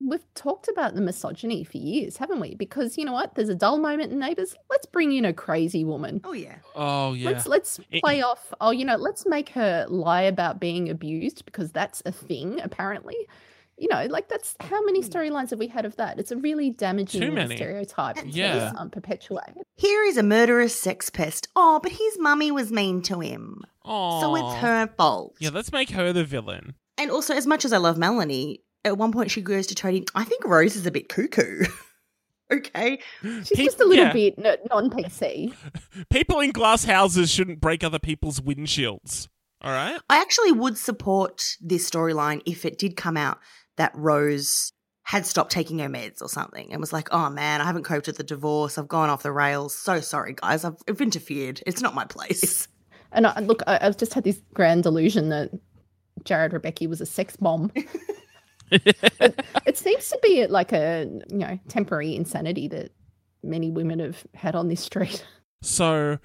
E: We've talked about the misogyny for years, haven't we? Because you know what? There's a dull moment in Neighbours. Let's bring in a crazy woman.
D: Oh yeah.
F: Oh yeah.
E: Let's let's
F: It-
E: play off. Oh, you know, let's make her lie about being abused because that's a thing apparently. You know, like that's how many storylines have we had of that? It's a really damaging
F: Too many.
E: stereotype.
D: And-
E: to
F: Yeah.
E: um, perpetuate.
D: Here is a murderous sex pest. Oh, but his mummy was mean to him. Oh. So it's her fault.
F: Yeah, let's make her the villain.
D: And also, as much as I love Melanie, at one point she goes to Toadie, I think Rose is a bit cuckoo. okay.
E: She's
F: Pe-
E: just a little
F: yeah.
E: bit non-PC.
F: People in glass houses shouldn't break other people's windshields. All right?
D: I actually would support this storyline if it did come out that Rose had stopped taking her meds or something and was like, oh man, I haven't coped with the divorce. I've gone off the rails. So sorry, guys. I've, I've interfered. It's not my place.
E: And I, look, I, I've just had this grand delusion that Jarrod Rebecchi was a sex bomb. it, seems to be like a you know temporary insanity that many women have had on this street.
F: So,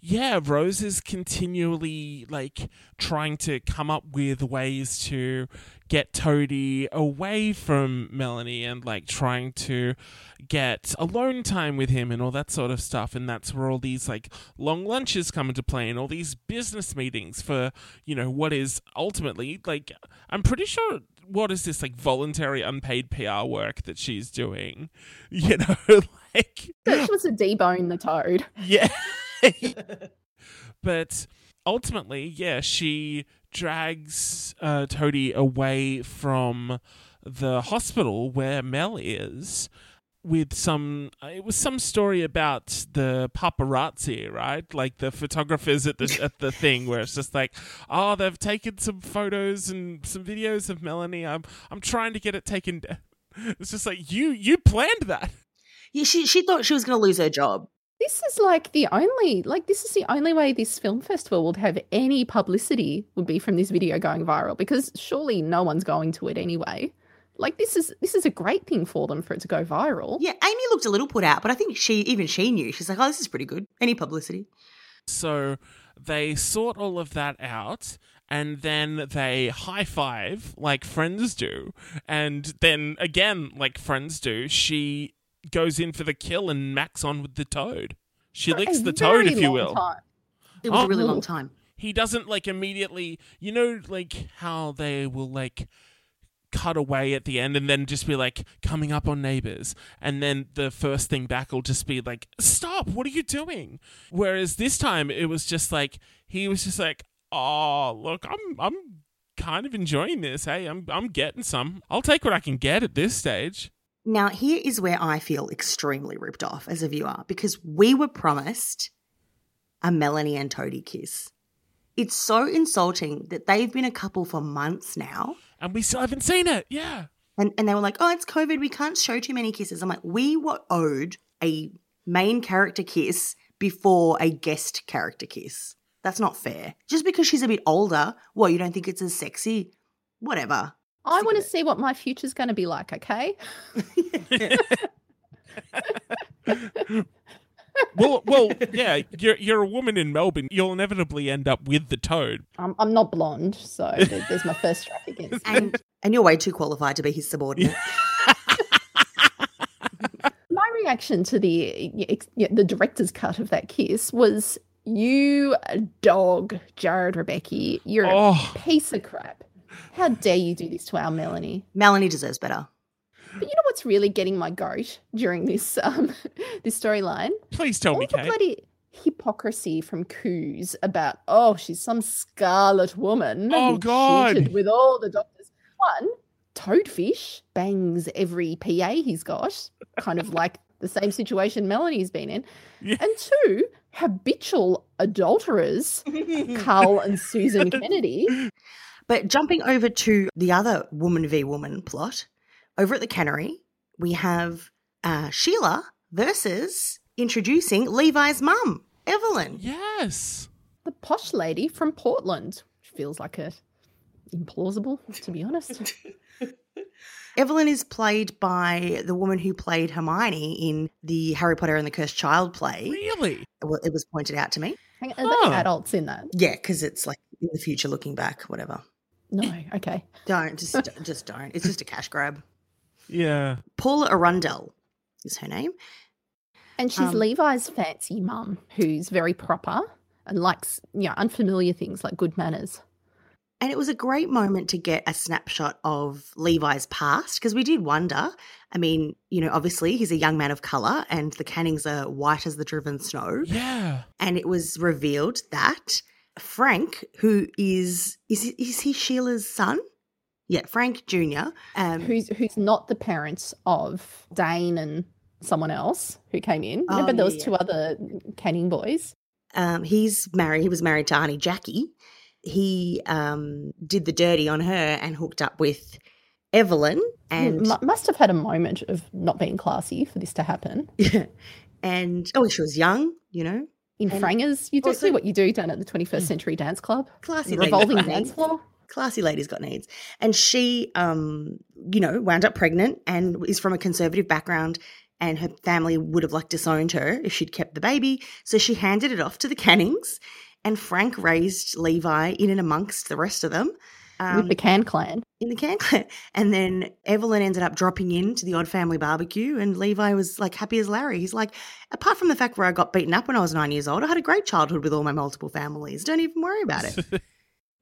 F: yeah, Rose is continually like trying to come up with ways to get Toadie away from Melanie and like trying to get alone time with him and all that sort of stuff. And that's where all these like long lunches come into play and all these business meetings for, you know, what is ultimately like, I'm pretty sure. What is this like voluntary unpaid PR work that she's doing? You know, like
E: She wants to debone the toad.
F: yeah. but ultimately, yeah, she drags uh, Toadie away from the hospital where Mel is with some uh, it was some story about the paparazzi right like the photographers at the at the thing where it's just like oh they've taken some photos and some videos of Melanie I'm I'm trying to get it taken down it's just like you you planned that
D: yeah, she, she thought she was going to lose her job.
E: This is like the only like this is the only way this film festival would have any publicity would be from this video going viral because surely no one's going to it anyway. Like this is this is a great thing for them for it to go viral.
D: Yeah, Amy looked a little put out, but I think she even she knew. She's like, oh, this is pretty good. Any publicity.
F: So they sort all of that out and then they high five like friends do. And then again, like friends do, she goes in for the kill and Max on with the toad. She
E: For
F: licks the toad, if you will.
E: time.
D: It was
F: Oh.
D: a really oh, long time.
F: He doesn't like immediately, you know, like how they will like cut away at the end and then just be like coming up on neighbors and then the first thing back will just be like stop what are you doing whereas this time it was just like he was just like oh look i'm i'm kind of enjoying this hey i'm i'm getting some i'll take what i can get at this stage
D: Now, here is where I feel extremely ripped off as a viewer because we were promised a Melanie and Toadie kiss. It's so insulting that they've been a couple for months now.
F: And we still haven't seen it yeah
D: And, and they were like, oh, it's COVID. We can't show too many kisses. I'm like, we were owed a main character kiss before a guest character kiss. That's not fair. Just because she's a bit older, well, you don't think it's as sexy? Whatever.
E: I want to see what my future's going to be like, okay?
F: well, well, yeah. You're you're a woman in Melbourne. You'll inevitably end up with the toad.
E: I'm, I'm not blonde, so there's my first strike against.
D: And, and you're way too qualified to be his subordinate.
E: My reaction to the the director's cut of that kiss was, "You dog, Jarrod Rebecchi. You're
F: Oh.
E: a piece of crap. How dare you do this to our Melanie?"
D: Melanie deserves better.
E: But you know what's really getting my goat during this um this storyline?
F: Please tell
E: All
F: me,
E: the
F: Kate.
E: bloody hypocrisy from Coos about oh she's some scarlet woman.
F: Oh, God.
E: cheated with all the doctors. One, Toadfish bangs every PA he's got, kind of like the same situation Melanie's been in.
F: Yeah.
E: And two, habitual adulterers, Carl and Susan Kennedy.
D: But jumping over to the other woman v woman plot, over at the cannery, we have uh, Sheila versus introducing Levi's mum, Evelyn.
F: Yes.
E: The posh lady from Portland. Which feels like a implausible, to be honest.
D: Evelyn is played by the woman who played Hermione in the Harry Potter and the Cursed Child play.
F: Really?
D: Well, It was pointed out to me.
E: Hang on, Are
F: Huh.
E: they adults in that?
D: Yeah, because it's like in the future looking back, whatever.
E: No, okay.
D: Don't, just, just don't. It's just a cash grab.
F: Yeah.
D: Paula Arundell is her name.
E: And she's
D: Um,
E: Levi's fancy mum, who's very proper and likes, you know, unfamiliar things like good manners.
D: And it was a great moment to get a snapshot of Levi's past because we did wonder. I mean, you know, obviously he's a young man of color and the Cannings are white as the driven snow.
F: Yeah.
D: And it was revealed that Frank, who is is is he Sheila's son? Yeah, Frank Jr. Um,
E: Who's who's not the parents of Dane and someone else who came in.
D: Oh,
E: Remember there
D: yeah,
E: was two other Canning boys.
D: um, he's married. He was married to Auntie Jackie. He um, did the dirty on her and hooked up with Evelyn. And
E: Mu- must have had a moment of not being classy for this to happen. Yeah.
D: and oh, she was young, you know,
E: In
D: And
E: Frangers, you do
D: also-
E: see what you do down at the 21st century dance club.
D: classy.
E: Revolving dance floor.
D: Classy lady's got needs, and she, um, you know, wound up pregnant and is from a conservative background. And her family would have like disowned her if she'd kept the baby. So she handed it off to the Cannings, and Frank raised Levi in and amongst the rest of them. Um,
E: with the Can clan.
D: in the can clan. And then Evelyn ended up dropping in to the odd family barbecue, and Levi was like happy as Larry. He's like, apart from the fact where I got beaten up when I was nine years old, I had a great childhood with all my multiple families. Don't even worry about it.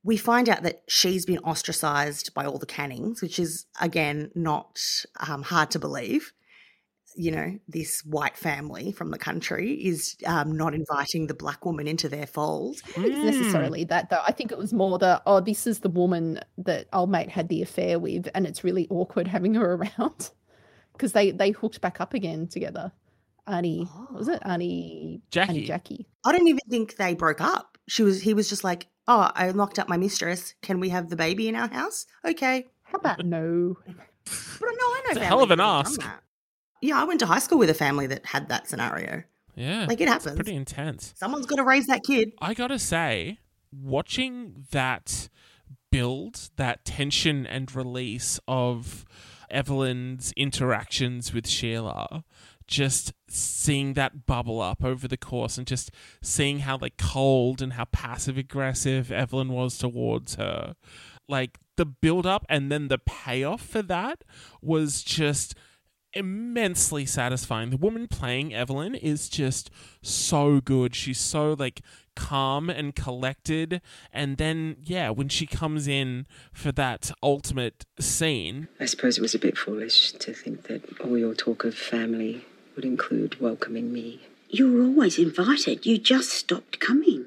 D: we find out that she's been ostracized by all the Cannings, which is again not um, hard to believe. You know, this white family from the country is um, not inviting the black woman into their fold.
E: I don't it's necessarily that though. I think it was more the oh, this is the woman that old mate had the affair with, and it's really awkward having her around because they they hooked back up again together. Annie, what was it Annie?
F: Jackie.
E: Annie Jackie.
D: I don't even think they broke up. She was he was just like, "Oh, I locked up my mistress. Can we have the baby in our house?" Okay.
E: How about no?
D: But no, I know
F: It's a hell of an
D: that have done
F: ask.
D: Yeah, I went to high school with a family that had that scenario.
F: Yeah.
D: Like, it
F: it's
D: happens.
F: Pretty intense.
D: Someone's got to raise that kid.
F: I gotta say, watching that build, that tension and release of Evelyn's interactions with Sheila, just seeing that bubble up over the course and just seeing how like cold and how passive aggressive Evelyn was towards her. Like the build up and then the payoff for that was just immensely satisfying. The woman playing Evelyn is just so good. She's so like calm and collected and then yeah, when she comes in for that ultimate scene,
J: I suppose it was a bit foolish to think that all your talk of family would include welcoming me.
I: You were always invited. You just stopped coming.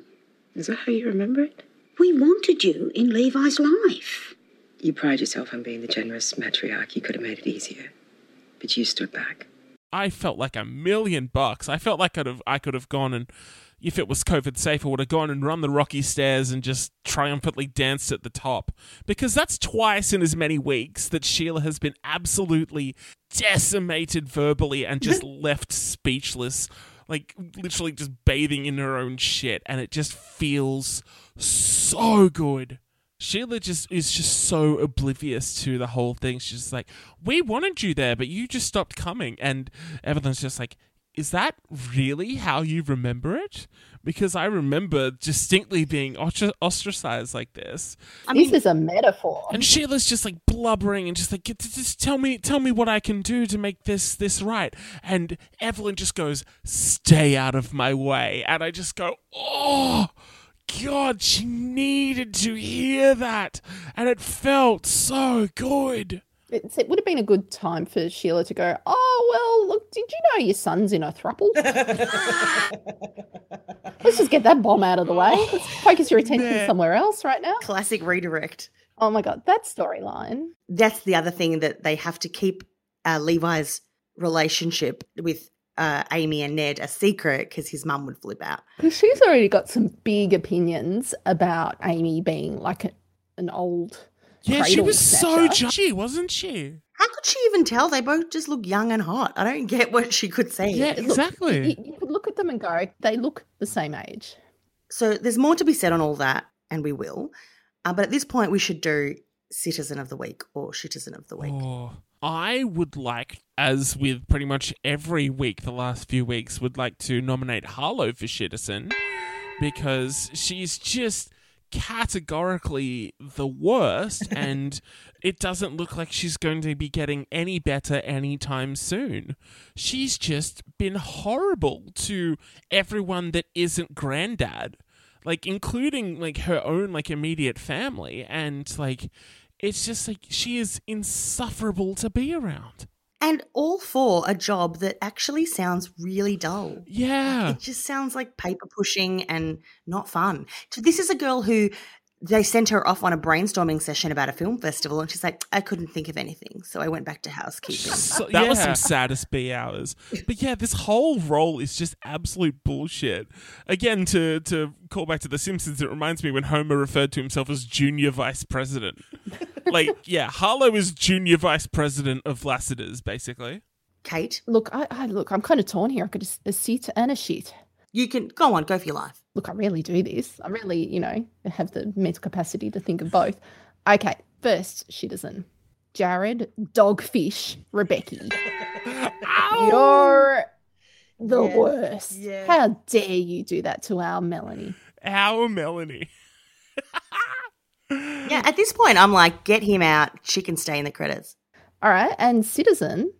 J: Is that how you remember it?
I: We wanted you in Levi's life.
J: You pride yourself on being the generous matriarch. You could have made it easier. But you stood back.
F: I felt like a million bucks. I felt like I'd have I could have gone and if it was COVID safe, I would have gone and run the rocky stairs and just triumphantly danced at the top. Because that's twice in as many weeks that Sheila has been absolutely decimated verbally and just left speechless. Like, literally just bathing in her own shit. And it just feels so good. Sheila just is just so oblivious to the whole thing. She's just like, "We wanted you there, but you just stopped coming." And Evelyn's just like, "Is that really how you remember it?" Because I remember distinctly being ostracized like this.
E: this is a metaphor.
F: And Sheila's just like blubbering and just like, "Just- just tell me, tell me what I can do to make this this right. And Evelyn just goes, "Stay out of my way." And I just go, "Oh." God, she needed to hear that, and it felt so good.
E: It's, it would have been a good time for Sheila to go, Oh, well, look, did you know your son's in a thruple? Let's just get that bomb out of the way. Let's focus your attention
D: Man.
E: somewhere else right now.
D: Classic redirect.
E: Oh my God, that storyline.
D: That's the other thing that they have to keep uh, Levi's relationship with uh, Amy and Ned a secret because his mum would flip out.
E: Because she's already got some big opinions about Amy being like a, an old.
F: Yeah, she
E: cradle
F: was so
E: snatcher.
F: judgy, wasn't she?
D: How could she even tell? They both just look young and hot. I don't get what she could say.
F: Yeah,
E: Look,
F: exactly.
E: you, you could look at them and go, they look the same age.
D: So there's more to be said on all that, and we will. Uh, but at this point, we should do Citizen of the Week or Citizen of the Week.
F: Oh, I would like, as with pretty much every week the last few weeks, would like to nominate Harlow for Citizen because she's just categorically the worst and it doesn't look like she's going to be getting any better anytime soon. She's just been horrible to everyone that isn't granddad. Like including like her own like immediate family and like it's just like she is insufferable to be around.
D: And all for a job that actually sounds really dull.
F: Yeah.
D: It just sounds like paper pushing and not fun. So this is a girl who they sent her off on a brainstorming session about a film festival, and she's like, I couldn't think of anything, so I went back to housekeeping.
F: So, that was some saddest B hours. But yeah, this whole role is just absolute bullshit. Again, to to call back to The Simpsons, it reminds me when Homer referred to himself as junior vice president. like, yeah, Harlow is junior vice president of Lassiter's, basically.
D: Kate,
E: Look, I, I look, I'm kind of torn here. I could just a seat and a shit.
D: You can go on, go for your life.
E: Look, I really do this. I really, you know, have the mental capacity to think of both. Okay, first citizen, Jarrod Dogfish Rebecchi. You're the
D: Yes,
E: worst.
D: yes.
E: How dare you do that to our Melanie?
F: Our Melanie.
D: Yeah, at this point, I'm like, get him out. She can stay in the credits.
E: All right, and citizen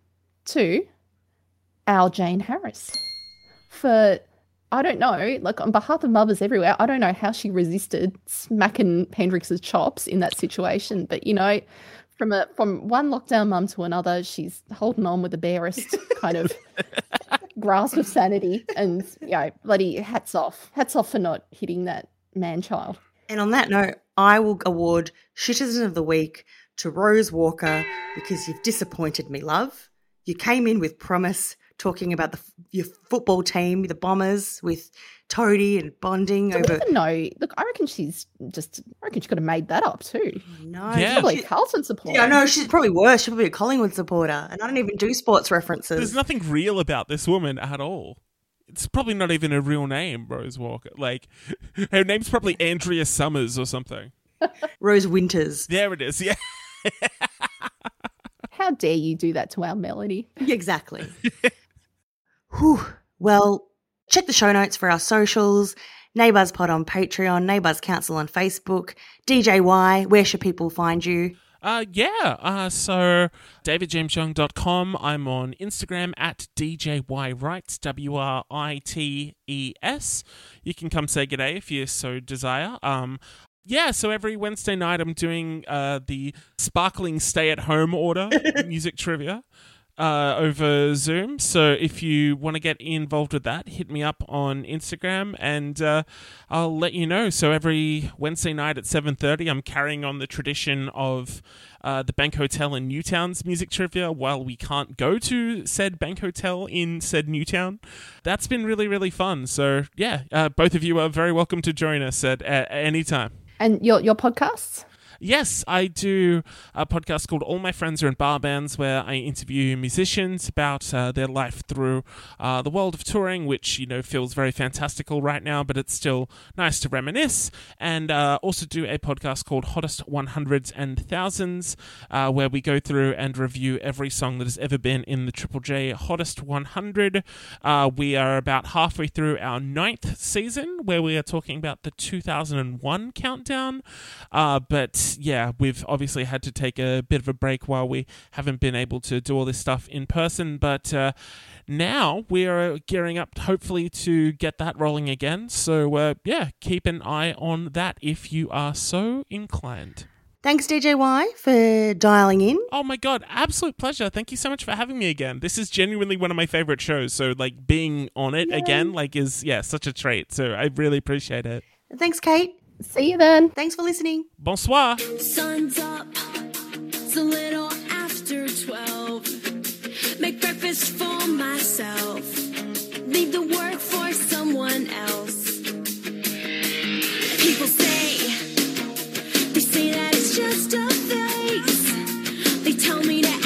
E: two, our Jane Harris. For I don't know, like on behalf of mothers everywhere, I don't know how she resisted smacking Hendrix's chops in that situation, but you know, from a from one lockdown mum to another, she's holding on with the barest kind of grasp of sanity, and you know, bloody hats off, hats off for not hitting that man child.
D: And on that note, I will award Citizen of the Week to Rose Walker because you've disappointed me, love. You came in with promise, talking about the your football team, the Bombers, with Toadie and bonding
E: Do we
D: over.
E: even know? Look, I reckon she's just. I reckon she could have made that up too.
D: No,
F: Yeah.
E: Probably
D: she-
E: Carlton supporter.
D: yeah, no, she's probably worse. She's probably be a Collingwood supporter, and I don't even do sports references.
F: There's nothing real about this woman at all. It's probably not even a real name, Rose Walker. Like, her name's probably Andrea Summers or something.
D: Rose Winters.
F: There it is, yeah.
E: How dare you do that to our Melanie?
D: Exactly. Whew. Well, check the show notes for our socials. Neighbours Pod on Patreon, Neighbours Council on Facebook, DJY. Where should people find you?
F: Uh, yeah. Uh, so davidjamesyoung.com. I'm on Instagram at DJYWrites, W R I T E S. You can come say g'day if you so desire. Um, yeah, so every Wednesday night I'm doing uh, the sparkling stay at home order music trivia. Uh, over Zoom. So if you want to get involved with that, hit me up on Instagram, and uh, I'll let you know. So every Wednesday night at seven thirty, I'm carrying on the tradition of uh, the Bank Hotel in Newtown's music trivia while we can't go to said Bank Hotel in said Newtown. That's been really, really fun. So, yeah, uh, both of you are very welcome to join us at, at any time.
E: And your your podcasts?
F: Yes, I do a podcast called All My Friends Are in Bar Bands where I interview musicians about uh, their life through uh, the world of touring, which, you know, feels very fantastical right now, but it's still nice to reminisce. And uh, also do a podcast called Hottest 100s and Thousands uh, where we go through and review every song that has ever been in the Triple J Hottest 100. Uh, we are about halfway through our ninth season where we are talking about the 2001 countdown. Uh, yeah, we've obviously had to take a bit of a break while we haven't been able to do all this stuff in person. But uh, now we are gearing up, hopefully, to get that rolling again. So uh, yeah, keep an eye on that if you are so inclined.
D: Thanks, DJY, for dialing in.
F: Oh my god, absolute pleasure. Thank you so much for having me again. This is genuinely one of my favorite shows. So like being on it again, like is yeah, such a treat. So I really appreciate it.
D: Thanks, Kate.
E: See you then.
D: Thanks for listening.
F: Bonsoir.
K: Sun's up. It's a little after 12. Make breakfast for myself. Leave the work for someone else. People say, they say that it's just a. They tell me.